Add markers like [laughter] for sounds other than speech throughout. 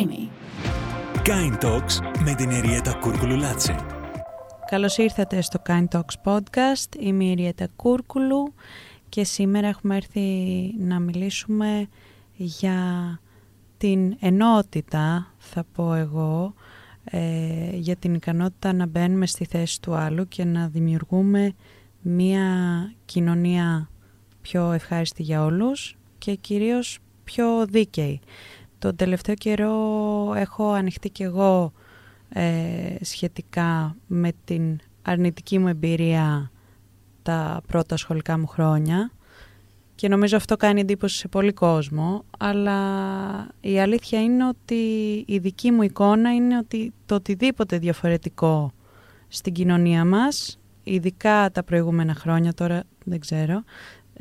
Dreamy. Kind Talks με την Εριέτα Κούρκουλου Λάτσε. Καλώς ήρθατε στο Kind Talks podcast. Είμαι η Εριέτα Κούρκουλου και σήμερα έχουμε έρθει να μιλήσουμε για την ενότητα, θα πω εγώ, ε, για την ικανότητα να μπαίνουμε στη θέση του άλλου και να δημιουργούμε μία κοινωνία πιο ευχάριστη για όλους και κυρίως πιο δίκαιη. Το τελευταίο καιρό έχω ανοιχτεί και εγώ ε, σχετικά με την αρνητική μου εμπειρία τα πρώτα σχολικά μου χρόνια. Και νομίζω αυτό κάνει εντύπωση σε πολύ κόσμο, αλλά η αλήθεια είναι ότι η δική μου εικόνα είναι ότι το οτιδήποτε διαφορετικό στην κοινωνία μας, ειδικά τα προηγούμενα χρόνια, τώρα δεν ξέρω,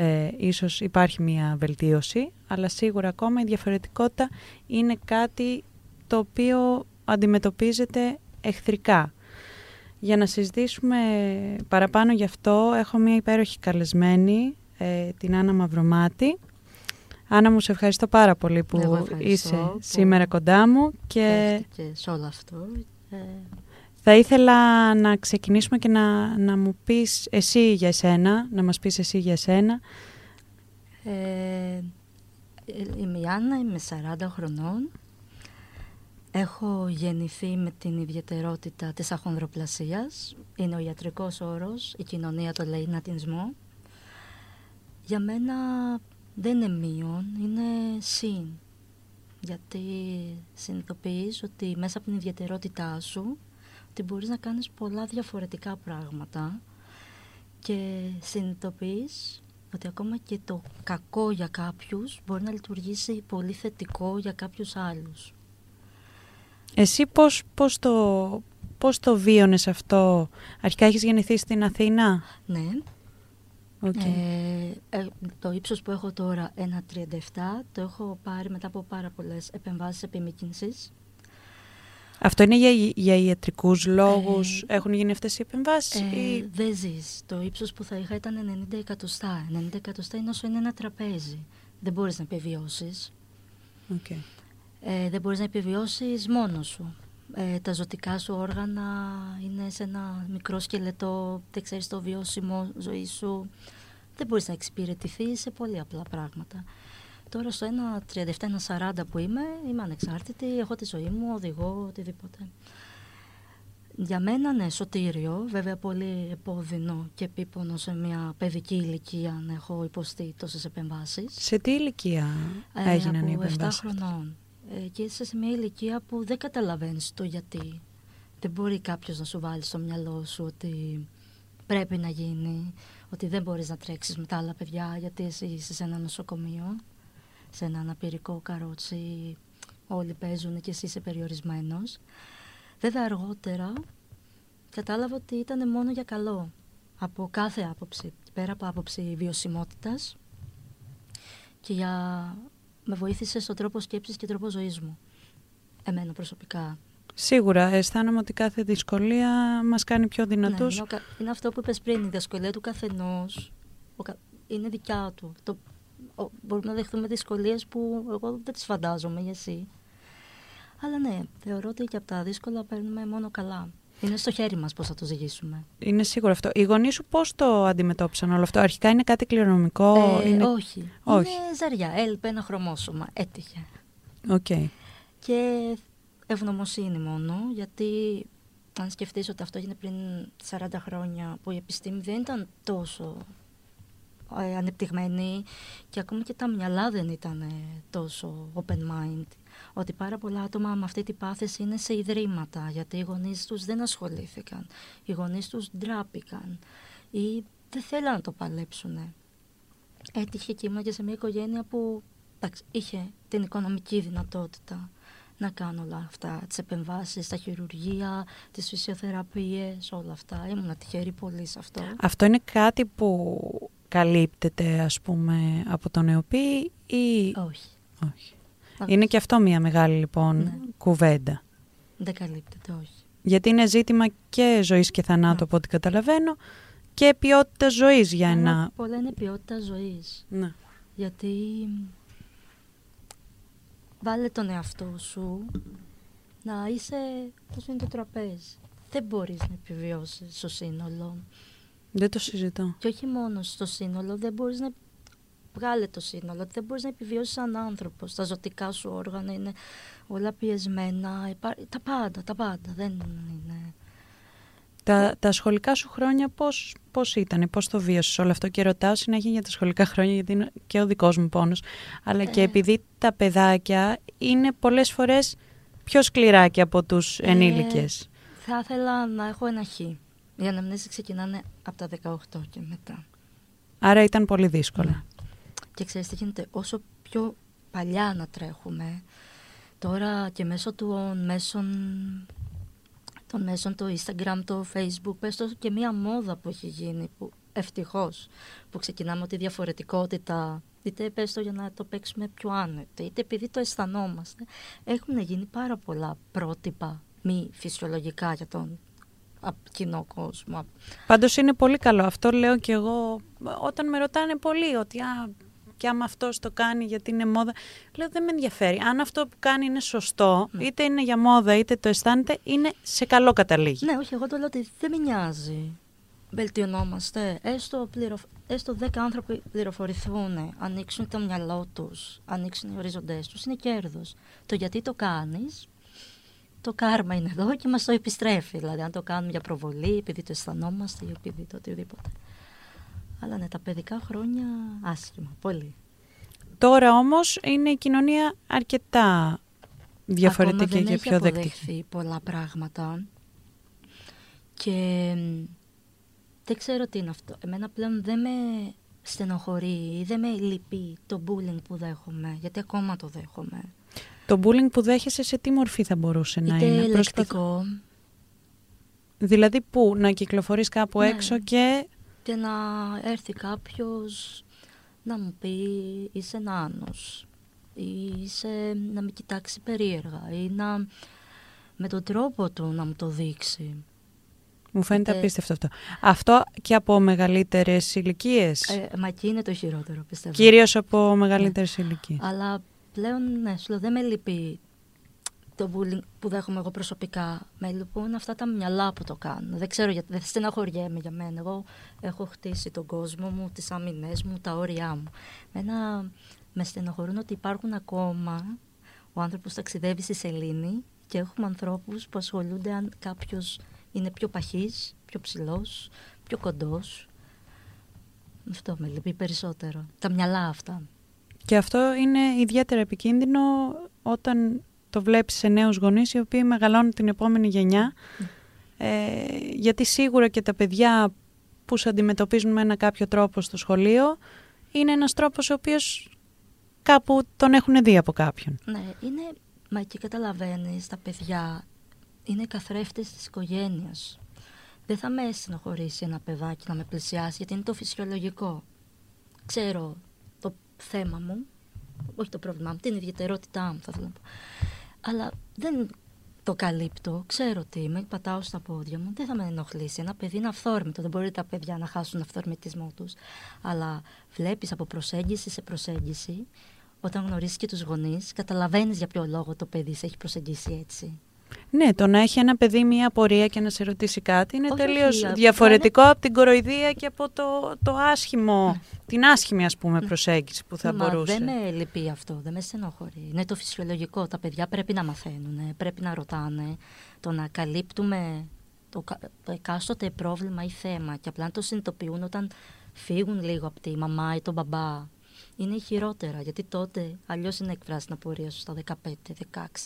ε, ίσως υπάρχει μια βελτίωση, αλλά σίγουρα ακόμα η διαφορετικότητα είναι κάτι το οποίο αντιμετωπίζεται εχθρικά. Για να συζητήσουμε παραπάνω γι' αυτό, έχω μια υπέροχη καλεσμένη, ε, την Άννα Μαυρομάτη. Άννα μου, σε ευχαριστώ πάρα πολύ που είσαι σήμερα κοντά μου. Και... σε όλο αυτό. Ε, θα ήθελα να ξεκινήσουμε και να, να μου πεις εσύ για εσένα, να μας πεις εσύ για εσένα. Ε, είμαι η Άννα, είμαι 40 χρονών. Έχω γεννηθεί με την ιδιαιτερότητα της αχονδροπλασίας. Είναι ο ιατρικός όρος, η κοινωνία το λέει νατινσμό. Για μένα δεν είναι μείον, είναι συν. Γιατί συνειδητοποιείς ότι μέσα από την ιδιαιτερότητά σου ότι μπορείς να κάνεις πολλά διαφορετικά πράγματα και συνειδητοποιείς ότι ακόμα και το κακό για κάποιους μπορεί να λειτουργήσει πολύ θετικό για κάποιους άλλους. Εσύ πώς, πώς, το, πώς το βίωνες αυτό, αρχικά έχεις γεννηθεί στην Αθήνα; Ναι. Okay. Ε, ε, το ύψος που έχω τώρα, 1,37, το έχω πάρει μετά από πάρα πολλές επεμβάσεις επιμήκυνσης. Αυτό είναι για, για ιατρικούς λόγους, ε, έχουν γίνει αυτές οι επεμβάσεις ε, ή... Δεν ζεις. Το ύψος που θα είχα ήταν 90 εκατοστά. 90 εκατοστά είναι όσο είναι ένα τραπέζι. Δεν μπορείς να επιβιώσεις. Okay. Ε, δεν μπορείς να επιβιώσεις μόνος σου. Ε, τα ζωτικά σου όργανα είναι σε ένα μικρό σκελετό, δεν ξέρεις το βιώσιμο ζωή σου. Δεν μπορείς να εξυπηρετηθείς σε πολύ απλά πράγματα. Τώρα στο 1.37, 1.40 που είμαι, είμαι ανεξάρτητη, έχω τη ζωή μου, οδηγώ, οτιδήποτε. Για μένα ναι, σωτήριο, βέβαια πολύ επώδυνο και επίπονο σε μια παιδική ηλικία να έχω υποστεί τόσες επεμβάσεις. Σε τι ηλικία ε, έγιναν οι επεμβάσεις; Από 7 χρονών. Ε, και είσαι σε μια ηλικία που δεν καταλαβαίνεις το γιατί. Δεν μπορεί κάποιος να σου βάλει στο μυαλό σου ότι πρέπει να γίνει, ότι δεν μπορείς να τρέξεις με τα άλλα παιδιά γιατί εσύ είσαι σε ένα νοσοκομείο σε ένα αναπηρικό καρότσι όλοι παίζουν και εσύ είσαι περιορισμένος. Βέβαια αργότερα κατάλαβα ότι ήταν μόνο για καλό από κάθε άποψη, πέρα από άποψη βιωσιμότητας και για... με βοήθησε στον τρόπο σκέψης και τρόπο ζωής μου, εμένα προσωπικά. Σίγουρα, αισθάνομαι ότι κάθε δυσκολία μας κάνει πιο δυνατούς. Ναι, είναι αυτό που είπες πριν, η δυσκολία του καθενός είναι δικιά του. Το μπορούμε να δεχτούμε δυσκολίες που εγώ δεν τις φαντάζομαι για εσύ. Αλλά ναι, θεωρώ ότι και από τα δύσκολα παίρνουμε μόνο καλά. Είναι στο χέρι μας πώς θα το ζυγίσουμε. Είναι σίγουρο αυτό. Οι γονείς σου πώς το αντιμετώπισαν όλο αυτό, Αρχικά είναι κάτι κληρονομικό. Ε, είναι... Όχι. όχι. Είναι ζαριά. Έλειπε ένα χρωμόσωμα. Έτυχε. OK. Okay. Και ευγνωμοσύνη μόνο, γιατί αν σκεφτείς ότι αυτό έγινε πριν 40 χρόνια που η επιστήμη δεν ήταν τόσο ε, ανεπτυγμένοι και ακόμα και τα μυαλά δεν ήταν ε, τόσο open mind. Ότι πάρα πολλά άτομα με αυτή την πάθηση είναι σε ιδρύματα γιατί οι γονείς τους δεν ασχολήθηκαν. Οι γονείς τους ντράπηκαν ή δεν θέλαν να το παλέψουν. Έτυχε και ήμουν και σε μια οικογένεια που εντάξει, είχε την οικονομική δυνατότητα να κάνω όλα αυτά, τις επεμβάσεις, τα χειρουργία, τις φυσιοθεραπείες, όλα αυτά. Ήμουν τυχερή πολύ σε αυτό. Αυτό είναι κάτι που καλύπτεται ας πούμε από τον ΕΟΠΗ ή... Όχι. όχι. Είναι και αυτό μια μεγάλη λοιπόν ναι. κουβέντα. Δεν καλύπτεται, όχι. Γιατί είναι ζήτημα και ζωής και θανάτου ναι. από ό,τι καταλαβαίνω και ποιότητα ζωής για ένα... Πολλά είναι ποιότητα ζωής. Ναι. Γιατί βάλε τον εαυτό σου να είσαι, πώς είναι το τραπέζι. Δεν μπορείς να επιβιώσεις στο σύνολο. Δεν το συζητώ. Και όχι μόνο στο σύνολο, δεν μπορείς να βγάλε το σύνολο. Δεν μπορείς να επιβιώσεις σαν άνθρωπος. Τα ζωτικά σου όργανα είναι όλα πιεσμένα. Τα πάντα, τα πάντα. Δεν είναι... Τα, τα σχολικά σου χρόνια πώς, πώς ήταν, πώς το βίωσες όλο αυτό; Και ρωτάω συνέχεια για τα σχολικά χρόνια γιατί είναι και ο δικός μου πόνος αλλά και Ε. επειδή τα παιδάκια είναι πολλές φορές πιο σκληρά και από τους Ε, ενήλικες. Θα ήθελα να έχω ένα χ. Οι αναμνήσεις ξεκινάνε από τα 18 και μετά. Άρα ήταν πολύ δύσκολα. Και ξέρεις τι γίνεται, όσο πιο παλιά να τρέχουμε, τώρα και μέσω των μέσων, των μέσων το Instagram, το Facebook, πες το και μία μόδα που έχει γίνει, που ευτυχώς, που ξεκινάμε ότι η διαφορετικότητα, είτε πες το για να το παίξουμε πιο άνετα, είτε επειδή το αισθανόμαστε, έχουν γίνει πάρα πολλά πρότυπα μη φυσιολογικά για τον α, κοινό κόσμο. Πάντως είναι πολύ καλό. Αυτό λέω και εγώ όταν με ρωτάνε πολύ ότι α, και άμα αυτός το κάνει γιατί είναι μόδα. Λέω δεν με ενδιαφέρει. Αν αυτό που κάνει είναι σωστό, Ναι. είτε είναι για μόδα είτε το αισθάνεται, είναι σε καλό καταλήγει. Ναι, όχι, εγώ το λέω ότι δεν με νοιάζει. Βελτιωνόμαστε. Έστω, πληροφ... Έστω 10 άνθρωποι πληροφορηθούν, ανοίξουν το μυαλό τους, ανοίξουν οι ορίζοντέ τους, είναι κέρδος. Το γιατί το κάνεις, το κάρμα είναι εδώ και μας το επιστρέφει. Δηλαδή, αν το κάνουμε για προβολή, επειδή το αισθανόμαστε ή επειδή το οτιδήποτε. Αλλά ναι, τα παιδικά χρόνια άσχημα, πολύ. Τώρα όμως είναι η κοινωνία αρκετά διαφορετική Ακόμα δεν και έχει πιο δεκτική. αποδεχθεί πολλά πράγματα και μ, δεν ξέρω τι είναι αυτό. Εμένα πλέον δεν με στενοχωρεί ή δεν με λυπεί το bullying που δέχομαι, γιατί ακόμα το δέχομαι. Το bullying που δέχεσαι σε τι μορφή θα μπορούσε να Είτε είναι; λεκτικό Δηλαδή πού, να κυκλοφορείς κάπου Ναι. έξω και και να έρθει κάποιος να μου πει είσαι νάνος ή είσαι, να με κοιτάξει περίεργα ή να με τον τρόπο του να μου το δείξει. μου φαίνεται Είτε- απίστευτο αυτό. Αυτό και από μεγαλύτερες ηλικίες. Ε, μα εκεί είναι το χειρότερο, πιστεύω. Κυρίως από μεγαλύτερες ηλικίες. Αλλά πλέον, ναι, σου λέω, δεν με λυπεί το bullying που δέχομαι εγώ προσωπικά. Με λυπούν αυτά τα μυαλά που το κάνουν. Δεν ξέρω γιατί, δεν στεναχωριέμαι για μένα. Εγώ έχω χτίσει τον κόσμο μου, τις άμυνές μου, τα όρια μου. Μένα με στενοχωρούν ότι υπάρχουν ακόμα ο άνθρωπος ταξιδεύει στη σελήνη και έχουμε ανθρώπους που ασχολούνται αν κάποιος είναι πιο παχής, πιο ψηλός, πιο κοντός. Αυτό με λυπεί περισσότερο. Τα μυαλά αυτά. Και αυτό είναι ιδιαίτερα επικίνδυνο όταν το βλέπεις σε νέους γονείς οι οποίοι μεγαλώνουν την επόμενη γενιά ε, γιατί σίγουρα και τα παιδιά που σε αντιμετωπίζουν με ένα κάποιο τρόπο στο σχολείο είναι ένας τρόπος ο οποίος κάπου τον έχουν δει από κάποιον. Ναι, είναι. Μα εκεί καταλαβαίνεις, τα παιδιά είναι καθρέφτες της οικογένειας. Δεν θα με στενοχωρήσει ένα παιδάκι να με πλησιάσει, γιατί είναι το φυσιολογικό. Ξέρω το θέμα μου, όχι το πρόβλημά μου, την ιδιαιτερότητά μου, θα ήθελα να πω. Αλλά δεν το καλύπτω. Ξέρω τι είμαι, πατάω στα πόδια μου. Δεν θα με ενοχλήσει. Ένα παιδί είναι αυθόρμητο. Δεν μπορεί τα παιδιά να χάσουν τον αυθορμητισμό τους. Αλλά βλέπεις από προσέγγιση σε προσέγγιση όταν γνωρίζεις και τους γονείς, καταλαβαίνεις για ποιο λόγο το παιδί σε έχει προσεγγίσει έτσι. Ναι, το να έχει ένα παιδί μία απορία και να σε ρωτήσει κάτι είναι Όχι, τελείως όχι, απλά διαφορετικό από την κοροϊδία και από το, το άσχημο, Ναι. την άσχημη ας πούμε Ναι. προσέγγιση που θα Μα μπορούσε. δεν με λυπεί αυτό, δεν με στενοχωρεί. Είναι το φυσιολογικό. Τα παιδιά πρέπει να μαθαίνουν, πρέπει να ρωτάνε. Το να καλύπτουμε το, κα- το εκάστοτε πρόβλημα ή θέμα και απλά να το συνειδητοποιούν όταν φύγουν λίγο από τη μαμά ή τον μπαμπά. Είναι χειρότερα, γιατί τότε αλλιώς είναι εκφράσει την απορία σου στα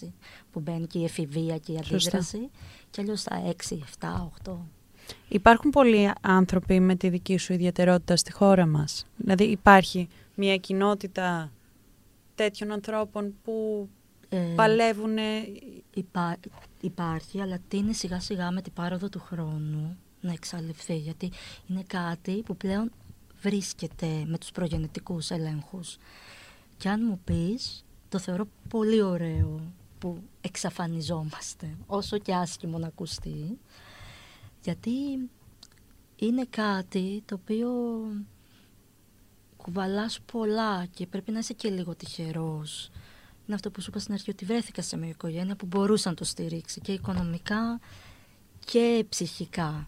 15-16 που μπαίνει και η εφηβεία και η Σωστά. αντίδραση, και αλλιώς στα 6, 7, 8. Υπάρχουν πολλοί άνθρωποι με τη δική σου ιδιαιτερότητα στη χώρα μας; Δηλαδή υπάρχει μια κοινότητα τέτοιων ανθρώπων που Ε, παλεύουν. Υπά, υπάρχει, αλλά τίνει σιγά σιγά με την πάροδο του χρόνου να εξαλειφθεί. Γιατί είναι κάτι που πλέον βρίσκεται με τους προγενετικούς ελέγχους. Και αν μου πεις, το θεωρώ πολύ ωραίο που εξαφανιζόμαστε, όσο και άσχημο να ακουστεί, γιατί είναι κάτι το οποίο κουβαλάς πολλά και πρέπει να είσαι και λίγο τυχερός είναι αυτό που σου είπα στην αρχή, ότι βρέθηκα σε μια οικογένεια που μπορούσε να το στηρίξει και οικονομικά και ψυχικά.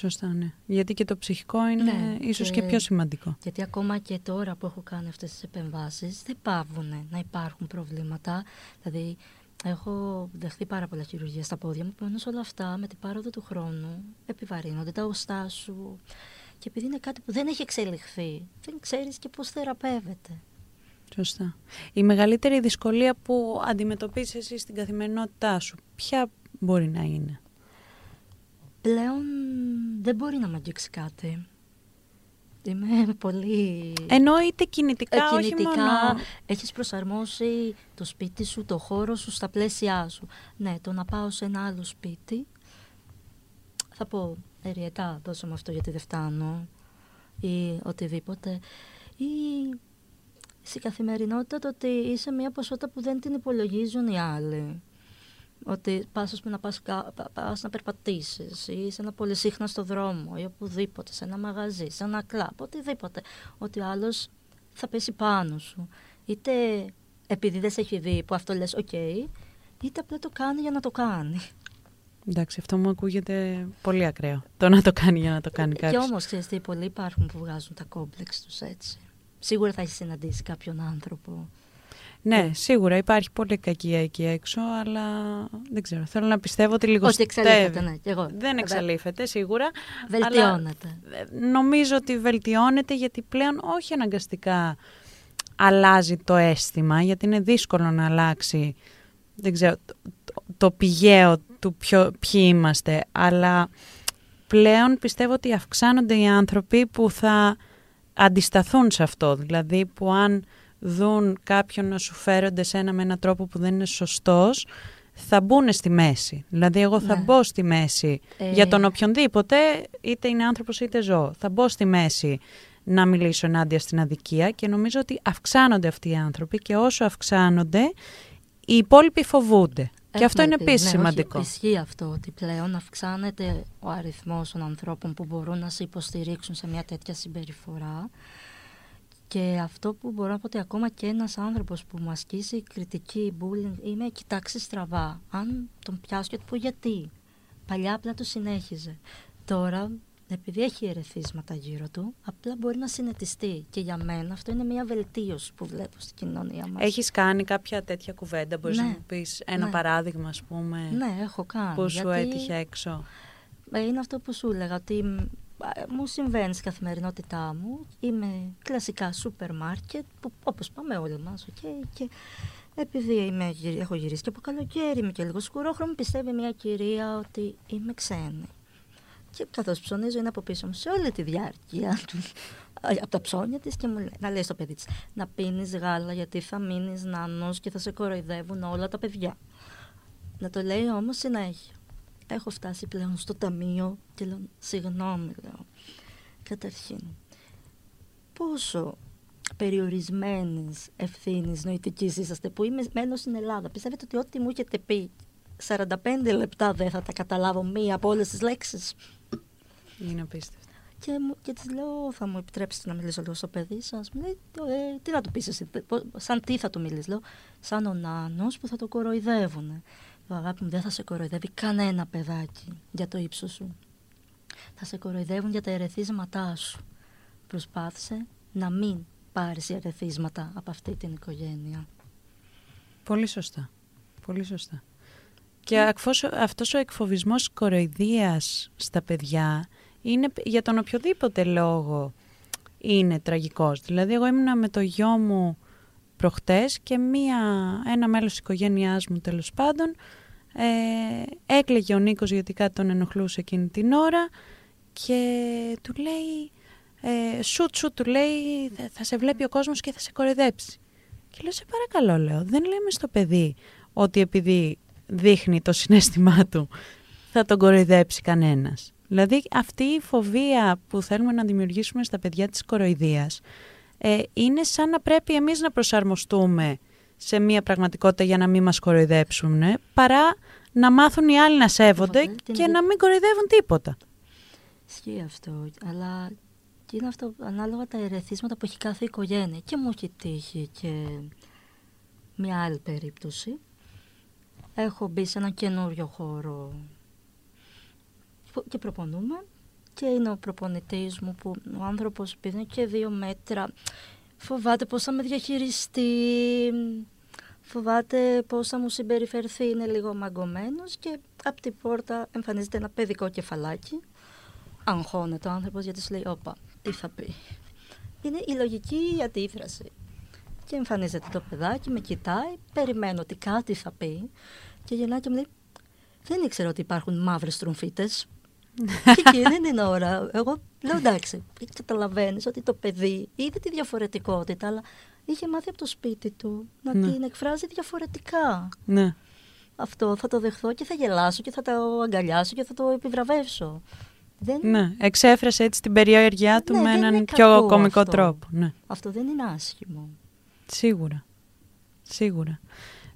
Σωστά, ναι. Γιατί και το ψυχικό είναι Ναι, ίσως και- και πιο σημαντικό. Γιατί ακόμα και τώρα που έχω κάνει αυτές τις επεμβάσεις δεν πάβουν να υπάρχουν προβλήματα. Δηλαδή έχω δεχθεί πάρα πολλά χειρουργία στα πόδια μου, επομένως όλα αυτά με την πάροδο του χρόνου επιβαρύνονται τα οστά σου. Και επειδή είναι κάτι που δεν έχει εξελιχθεί, δεν ξέρεις και πώς θεραπεύεται. Σωστά. Η μεγαλύτερη δυσκολία που αντιμετωπίζεις εσύ στην καθημερινότητά σου, ποια μπορεί να είναι; Πλέον δεν μπορεί να με αγγίξει κάτι. Είμαι [laughs] πολύ... Εννοείται κινητικά, Ε, όχι κινητικά μόνο... έχεις προσαρμόσει το σπίτι σου, το χώρο σου στα πλαίσια σου. Ναι, το να πάω σε ένα άλλο σπίτι, θα πω, Εριέττα, δώσε μου αυτό γιατί δεν φτάνω ή οτιδήποτε. Ή στην καθημερινότητα το ότι είσαι μια ποσότητα που δεν την υπολογίζουν οι άλλοι. Ότι πας, ας πούμε, να, πας, κα- πα- πας να περπατήσεις ή σε ένα πολυσύχναστο δρόμο ή οπουδήποτε, σε ένα μαγαζί, σε ένα κλαμπ, οτιδήποτε. Ότι ο άλλος θα πέσει πάνω σου. Είτε επειδή δεν σε έχει δει που αυτό λες οκ, είτε απλά το κάνει για να το κάνει. Εντάξει, αυτό μου ακούγεται πολύ ακραίο. Το να το κάνει για να το κάνει Και κάποιος. όμως ξέρεις τι, πολλοί υπάρχουν που βγάζουν τα κόμπλεξ τους έτσι. Σίγουρα θα έχεις συναντήσει κάποιον άνθρωπο. Ναι, σίγουρα υπάρχει πολύ κακία εκεί έξω, αλλά δεν ξέρω. Θέλω να πιστεύω ότι λίγο Ότι εξαλείφεται, ναι, και εγώ. Δεν Βε- εξαλείφεται σίγουρα. Βελτιώνεται. αλλά νομίζω ότι βελτιώνεται γιατί πλέον όχι αναγκαστικά αλλάζει το αίσθημα, γιατί είναι δύσκολο να αλλάξει δεν ξέρω, το, το, το πηγαίο του ποιο, ποιοι είμαστε, αλλά πλέον πιστεύω ότι αυξάνονται οι άνθρωποι που θα αντισταθούν σε αυτό. Δηλαδή που αν δουν κάποιον να σου φέρονται σε ένα με έναν τρόπο που δεν είναι σωστός, θα μπουν στη μέση. Δηλαδή εγώ θα Ναι. μπω στη μέση Ε, για τον οποιονδήποτε, είτε είναι άνθρωπος είτε ζώο. Θα μπω στη μέση να μιλήσω ενάντια στην αδικία και νομίζω ότι αυξάνονται αυτοί οι άνθρωποι και όσο αυξάνονται οι υπόλοιποι φοβούνται. και αυτό είναι Έχουμε πει, επίσης ναι, όχι, σημαντικό. ισχύει αυτό ότι πλέον αυξάνεται ο αριθμός των ανθρώπων που μπορούν να σε υποστηρίξουν σε μια τέτοια συμπεριφορά και αυτό που μπορώ να πω ότι ακόμα και ένας άνθρωπος που μου ασκήσει κριτική, bullying ή με κοιτάξει στραβά, αν τον πιάσω και του πω γιατί; Παλιά απλά το συνέχιζε. Τώρα, επειδή έχει ερεθίσματα γύρω του, απλά μπορεί να συνετιστεί. Και για μένα αυτό είναι μια βελτίωση που βλέπω στην κοινωνία μας. Έχεις κάνει κάποια τέτοια κουβέντα, μπορείς Ναι. να μου πεις ένα Ναι. παράδειγμα ας πούμε Ναι, έχω κάνει. που σου γιατί- έτυχε έξω. Ε, Είναι αυτό που σου έλεγα, ότι μ, α, μου συμβαίνει στην καθημερινότητά μου. Είμαι κλασικά σούπερ μάρκετ, που, όπως πάμε όλοι μας, οκ, και επειδή είμαι, γυρι- έχω γυρίσει και από καλοκαίρι, είμαι και λίγο σκουρόχρωμη, πιστεύει μια κυρία ότι είμαι ξένη. Και καθώς ψωνίζω είναι από πίσω μου σε όλη τη διάρκεια του, από τα ψώνια της και μου λέει, να λέει στο παιδί της, να πίνεις γάλα γιατί θα μείνεις νάνος και θα σε κοροϊδεύουν όλα τα παιδιά. Να το λέει όμως συνέχεια. Έχω φτάσει πλέον στο ταμείο και λέω, συγγνώμη, λέω. Καταρχήν, πόσο περιορισμένης ευθύνης νοητικής είσαστε που είμαι μένω στην Ελλάδα. Πιστεύετε ότι ό,τι μου έχετε πει 45 λεπτά δεν θα τα καταλάβω μία από όλες τις λέξεις; Είναι απίστευτο. Και, μου- και της λέω, θα μου επιτρέψετε να μιλήσω λίγο στο παιδί σας; Μου λέει, «Ε, τι να του πεις εσύ, πώς- σαν τι θα του μιλείς; Λέω, σαν ο νάνος που θα το κοροϊδεύουν. Λέω, αγάπη μου, δεν θα σε κοροϊδεύει κανένα παιδάκι για το ύψος σου. Θα σε κοροϊδεύουν για τα ερεθίσματά σου. Προσπάθησε να μην πάρεις ερεθίσματα από αυτή την οικογένεια. Πολύ σωστά. Πολύ σωστά. Και αφός, αυτός ο εκφοβισμός κοροϊδίας στα παιδιά είναι για τον οποιοδήποτε λόγο είναι τραγικός. Δηλαδή εγώ ήμουνα με το γιο μου προχτές και μία, ένα μέλος της οικογένειάς μου τέλος πάντων ε, έκλαιγε ο Νίκος γιατί κάτι τον ενοχλούσε εκείνη την ώρα και του λέει ε, σουτ σουτ του λέει θα- θα σε βλέπει ο κόσμος και θα σε κοροϊδέψει. Και λέω σε παρακαλώ λέω δεν λέμε στο παιδί ότι επειδή δείχνει το συνέστημά του θα τον κοροϊδέψει κανένας. Δηλαδή αυτή η φοβία που θέλουμε να δημιουργήσουμε στα παιδιά της κοροϊδίας ε, είναι σαν να πρέπει εμείς να προσαρμοστούμε σε μια πραγματικότητα για να μην μας κοροϊδέψουν ε, παρά να μάθουν οι άλλοι να σέβονται Σέβονται την και δι- να μην κοροϊδεύουν τίποτα. Ισχύει αυτό, αλλά και είναι αυτό ανάλογα τα ερεθίσματα που έχει κάθε οικογένεια. Και μου έχει τύχει και μια άλλη περίπτωση. Έχω μπει σε ένα καινούριο χώρο και προπονούμε και είναι ο προπονητής μου που ο άνθρωπος επειδή είναι και δύο μέτρα φοβάται πώς θα με διαχειριστεί, φοβάται πώς θα μου συμπεριφερθεί, είναι λίγο μαγκωμένος και από την πόρτα εμφανίζεται ένα παιδικό κεφαλάκι. Αγχώνεται ο άνθρωπος γιατί σου λέει «Όπα, τι θα πει». Είναι η λογική αντίφραση. Και εμφανίζεται το παιδάκι, με κοιτάει, περιμένω ότι κάτι θα πει και γυρνάει και μου λέει «Δεν ήξερα ότι υπάρχουν μαύρες τρομφίτες». Και εκείνη την ώρα, εγώ λέω εντάξει, καταλαβαίνεις ότι το παιδί είδε τη διαφορετικότητα, αλλά είχε μάθει από το σπίτι του να ναι. την εκφράζει διαφορετικά. Ναι. Αυτό θα το δεχθώ και θα γελάσω και θα το αγκαλιάσω και θα το επιβραβεύσω. Δεν... Ναι, εξέφρασε έτσι την περιέργειά του ναι, με έναν πιο κομικό τρόπο. Ναι. Αυτό δεν είναι άσχημο. Σίγουρα. Σίγουρα.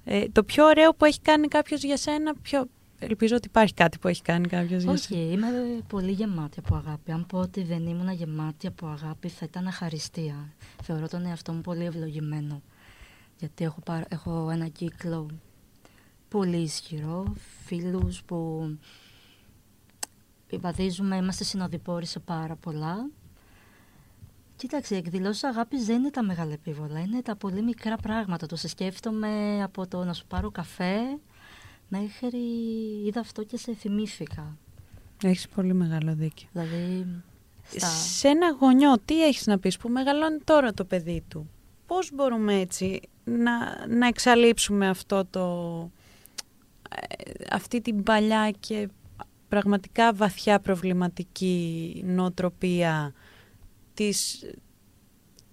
Ε, το πιο ωραίο που έχει κάνει κάποιος για σένα, πιο, Ελπίζω ότι υπάρχει κάτι που έχει κάνει κάποιος για Όχι, είμαι πολύ γεμάτη από αγάπη. Αν πω ότι δεν ήμουν γεμάτη από αγάπη, θα ήταν αχαριστία. Θεωρώ τον εαυτό μου πολύ ευλογημένο. Γιατί έχω, έχω ένα κύκλο πολύ ισχυρό, φίλους που βαδίζουμε, είμαστε συνοδοιπόροι σε πάρα πολλά. Κοίταξε, εκδηλώσεις αγάπης δεν είναι τα μεγάλα επίβολα, είναι τα πολύ μικρά πράγματα. Το σε σκέφτομαι από το να σου πάρω καφέ μέχρι είδα αυτό και σε θυμήθηκα. Έχεις πολύ μεγάλο δίκιο. Δηλαδή, στα... Σε ένα γονιό, τι έχεις να πεις που μεγαλώνει τώρα το παιδί του; Πώς μπορούμε έτσι να, να εξαλείψουμε αυτό το, ε, αυτή την παλιά και πραγματικά βαθιά προβληματική νοοτροπία της,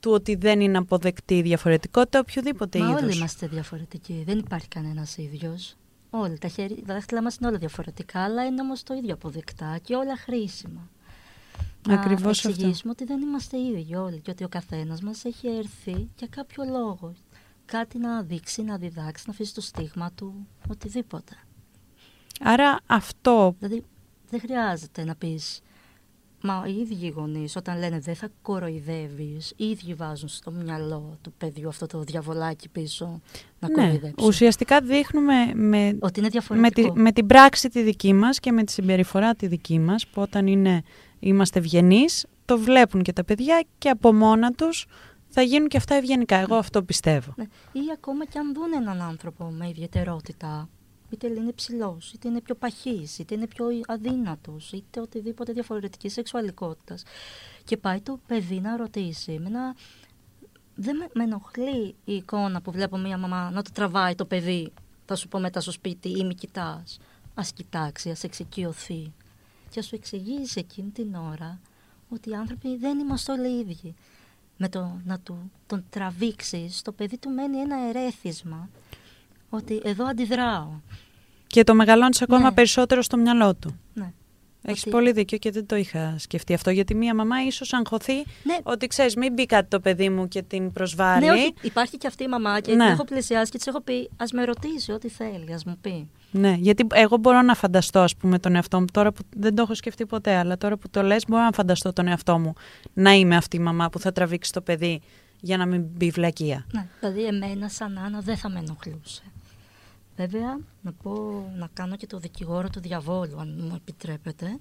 του ότι δεν είναι αποδεκτή η διαφορετικότητα οποιοδήποτε Μα είδους; όλοι είμαστε διαφορετικοί. Δεν υπάρχει κανένας ίδιος. Όλοι, τα, χέρι, τα δάχτυλά μας είναι όλα διαφορετικά, αλλά είναι όμως το ίδιο αποδεκτά και όλα χρήσιμα. Ακριβώς να εξηγήσουμε ότι δεν είμαστε ίδιοι όλοι και ότι ο καθένας μας έχει έρθει για κάποιο λόγο. Κάτι να δείξει, να διδάξει, να αφήσει το στίγμα του, οτιδήποτε. Άρα αυτό... Δηλαδή δεν χρειάζεται να πεις Μα οι ίδιοι γονείς, όταν λένε δεν θα κοροϊδεύεις, οι ίδιοι βάζουν στο μυαλό του παιδιού αυτό το διαβολάκι πίσω να ναι, κοροϊδέψει. Ουσιαστικά δείχνουμε με, ότι είναι με, τη, με την πράξη τη δική μας και με τη συμπεριφορά τη δική μας, που όταν είναι, είμαστε ευγενείς, το βλέπουν και τα παιδιά και από μόνα τους θα γίνουν και αυτά ευγενικά. Εγώ αυτό πιστεύω. Ναι. Ή ακόμα και αν δουν έναν άνθρωπο με ιδιαιτερότητα είτε είναι ψηλός, είτε είναι πιο παχή, είτε είναι πιο αδύνατος, είτε οτιδήποτε διαφορετικής σεξουαλικότητας. Και πάει το παιδί να ρωτήσει. Εμένα δεν με, με ενοχλεί η εικόνα που βλέπω μία μαμά να το τραβάει το παιδί, θα σου πω μετά στο σπίτι, ή μη κοιτάς. Α κοιτάξει, ας εξοικειωθεί. Και ας σου εξηγήσει εκείνη την ώρα ότι οι άνθρωποι δεν είμαστε όλοι ίδιοι. Με το να του, τον τραβήξεις, το παιδί του μένει ένα ερέθισμα ότι εδώ αντιδράω. Και το μεγαλώνεις ακόμα ναι. περισσότερο στο μυαλό του. Ναι. Έχεις ότι... πολύ δίκιο και δεν το είχα σκεφτεί αυτό. Γιατί μία μαμά ίσως αγχωθεί ναι. ότι ξέρεις, μην μπει κάτι το παιδί μου και την προσβάλλει. Ναι, όχι, υπάρχει και αυτή η μαμά και ναι. την έχω πλησιάσει και της έχω πει: Α με ρωτήσει ό,τι θέλει, ας μου πει. Ναι, γιατί εγώ μπορώ να φανταστώ, ας πούμε, τον εαυτό μου τώρα που δεν το έχω σκεφτεί ποτέ, αλλά τώρα που το λες, μπορώ να φανταστώ τον εαυτό μου να είμαι αυτή η μαμά που θα τραβήξει το παιδί για να μην μπει βλακεία. Ναι, δηλαδή εμένα σαν Άννα δεν θα με ενοχλούσε. Βέβαια, να, πω, να κάνω και το δικηγόρο του διαβόλου, αν μου επιτρέπετε,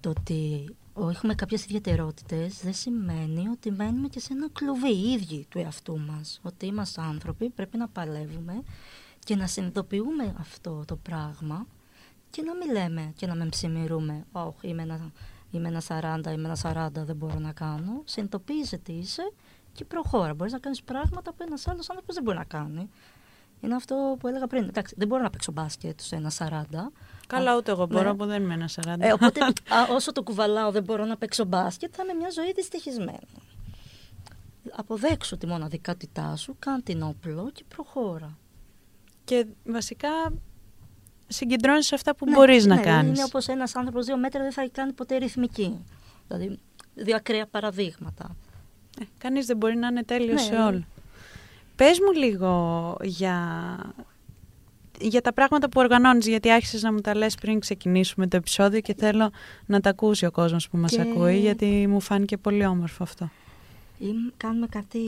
το ότι έχουμε κάποιες ιδιαιτερότητες δεν σημαίνει ότι μένουμε και σε ένα κλουβί οι ίδιοι του εαυτού μας. Ότι είμαστε άνθρωποι, πρέπει να παλεύουμε και να συνειδητοποιούμε αυτό το πράγμα και να μην λέμε και να με ψημιρούμε «Όχι, είμαι ένα, είμαι ένα 40, είμαι ένα 40, δεν μπορώ να κάνω». Συνειδητοποίησες τι είσαι και προχώρα. Μπορείς να κάνεις πράγματα που ένας άλλος άνθρωπος δεν μπορεί να κάνει είναι αυτό που έλεγα πριν. Εντάξει, δεν μπορώ να παίξω μπάσκετ σε ένα 40. Καλά, ούτε εγώ μπορώ, ναι. που δεν είμαι ένα 40. Ε, οπότε, [laughs] α, όσο το κουβαλάω δεν μπορώ να παίξω μπάσκετ, θα είμαι μια ζωή δυστυχισμένη. Αποδέξου τη μοναδικότητά σου, κάν την όπλο και προχώρα. Και βασικά συγκεντρώνεις αυτά που ναι, μπορείς να ναι, κάνεις. Είναι όπως ένας άνθρωπος δύο μέτρα δεν θα κάνει ποτέ ρυθμική. Δηλαδή, δύο ακραία παραδείγματα. Ε, Κανείς δεν μπορεί να είναι τέλειος ναι, σε όλα. Πες μου λίγο για, για τα πράγματα που οργανώνεις, γιατί άρχισες να μου τα λες πριν ξεκινήσουμε το επεισόδιο και θέλω να τα ακούσει ο κόσμος που μας ακούει, γιατί μου φάνηκε πολύ όμορφο αυτό. Κάνουμε κάτι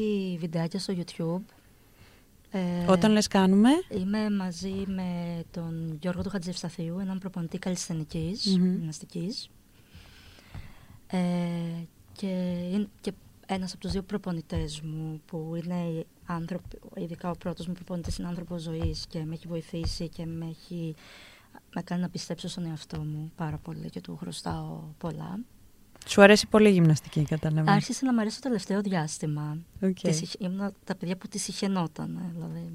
βιντεάκια στο YouTube. Ε, Όταν λες κάνουμε... Είμαι μαζί με τον Γιώργο του Χατζευσταθίου, έναν προπονητή καλλιστενικής, Μμμ. γυμναστικής. Ε, και, είναι- και ένας από τους δύο προπονητές μου, που είναι άνθρωποι, ειδικά ο πρώτος μου προπονητής είναι άνθρωπος ζωής και με έχει βοηθήσει και με έχει με κάνει να πιστέψω στον εαυτό μου πάρα πολύ και του χρωστάω πολλά. Σου αρέσει πολύ η γυμναστική, καταλαβαίνω. Άρχισε να μου αρέσει το τελευταίο διάστημα. Οκ. Και σιχ- ήμουν τα παιδιά που τη σιχαινόταν. ε, Δηλαδή,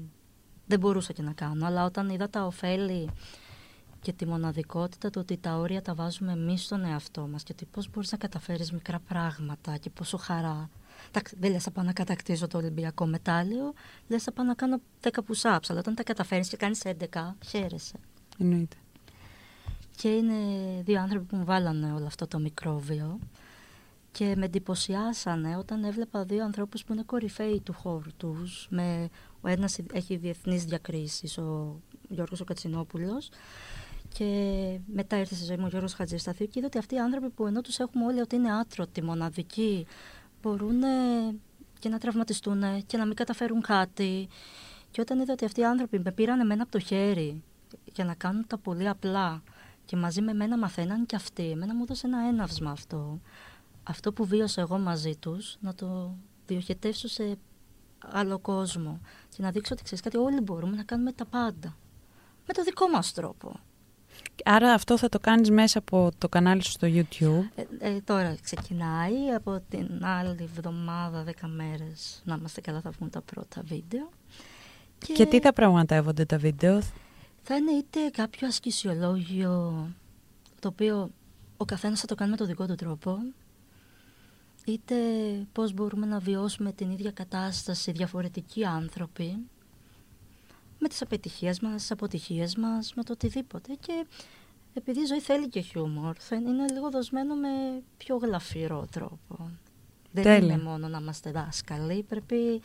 δεν μπορούσα και να κάνω. Αλλά όταν είδα τα οφέλη και τη μοναδικότητα του ότι τα όρια τα βάζουμε εμείς στον εαυτό μας και ότι πώς μπορείς να καταφέρεις μικρά πράγματα και πόσο χαρά. Εντάξει, δεν λες θα πάω να κατακτήσω το Ολυμπιακό μετάλλιο, λες θα πάω να κάνω 10 push-ups. Αλλά όταν τα καταφέρεις και κάνεις 11, χαίρεσαι. Εννοείται. Και είναι δύο άνθρωποι που μου βάλανε όλο αυτό το μικρόβιο και με εντυπωσιάσανε όταν έβλεπα δύο ανθρώπους που είναι κορυφαίοι του χώρου τους. Με, ο ένας έχει διεθνείς διακρίσεις, ο Γιώργος ο Κατσινόπουλος και μετά ήρθε στη ζωή μου ο Γιώργος Χατζησταθίου και είδα ότι αυτοί οι άνθρωποι που ενώ τους έχουμε όλοι ότι είναι άτρωτοι, μοναδικοί, μπορούν και να τραυματιστούν και να μην καταφέρουν κάτι. Και όταν είδα ότι αυτοί οι άνθρωποι με πήραν εμένα από το χέρι για να κάνουν τα πολύ απλά και μαζί με μένα μαθαίναν και αυτοί. Εμένα μου έδωσε ένα έναυσμα αυτό. Αυτό που βίωσα εγώ μαζί τους, να το διοχετεύσω σε άλλο κόσμο. Και να δείξω ότι ξέρεις κάτι, όλοι μπορούμε να κάνουμε τα πάντα. Με το δικό μας τρόπο. Άρα αυτό θα το κάνεις μέσα από το κανάλι σου στο YouTube. Ε, ε, τώρα ξεκινάει από την άλλη εβδομάδα, δέκα μέρες, να είμαστε καλά θα βγουν τα πρώτα βίντεο. Και, τι θα πραγματεύονται τα βίντεο; Θα είναι είτε κάποιο ασκησιολόγιο, το οποίο ο καθένας θα το κάνει με το δικό του τρόπο, είτε πώς μπορούμε να βιώσουμε την ίδια κατάσταση διαφορετικοί άνθρωποι, με τις απετυχίες μας, τις αποτυχίες μας, με το οτιδήποτε. Και επειδή η ζωή θέλει και χιούμορ, θα είναι λίγο δοσμένο με πιο γλαφυρό τρόπο. Δεν Τέλεια. είναι μόνο να είμαστε δάσκαλοι, πρέπει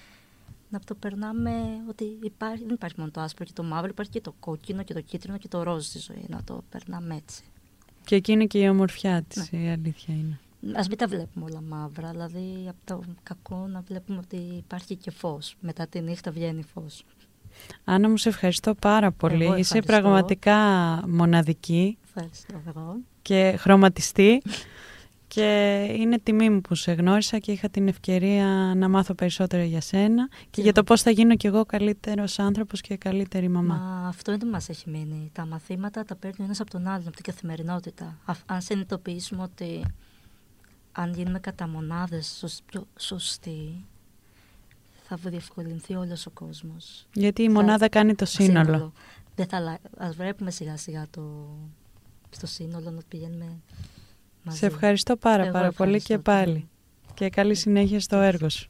να το περνάμε ότι υπάρχει, δεν υπάρχει μόνο το άσπρο και το μαύρο, υπάρχει και το κόκκινο και το κίτρινο και το ροζ στη ζωή, να το περνάμε έτσι. Και εκεί είναι και η ομορφιά της, η αλήθεια είναι. Α μην τα βλέπουμε όλα μαύρα, δηλαδή από το κακό να βλέπουμε ότι υπάρχει και φως. Μετά τη νύχτα βγαίνει φως. Άννα μου, σε ευχαριστώ πάρα πολύ. Εγώ Είσαι ευχαριστώ. πραγματικά μοναδική Ευχαριστώ εγώ. και χρωματιστή και είναι τιμή μου που σε γνώρισα και είχα την ευκαιρία να μάθω περισσότερο για σένα και Και για το εγώ. πώς θα γίνω κι εγώ καλύτερος άνθρωπος και καλύτερη μαμά. Μα αυτό είναι που μας έχει μείνει. Τα μαθήματα τα παίρνει ο ένας από τον άλλον, από την καθημερινότητα. Α- αν συνειδητοποιήσουμε ότι αν γίνουμε κατά μονάδες σωσ- πιο σωστοί, θα διευκολυνθεί όλος ο κόσμος. Γιατί η θα- μονάδα κάνει το Το σύνολο. Δεν θα, αλλα- ας βλέπουμε σιγά σιγά το, στο σύνολο να πηγαίνουμε μαζί. Σε ευχαριστώ πάρα Εγώ πάρα πολύ και ευχαριστώ. πάλι. Και καλή συνέχεια στο έργο σου.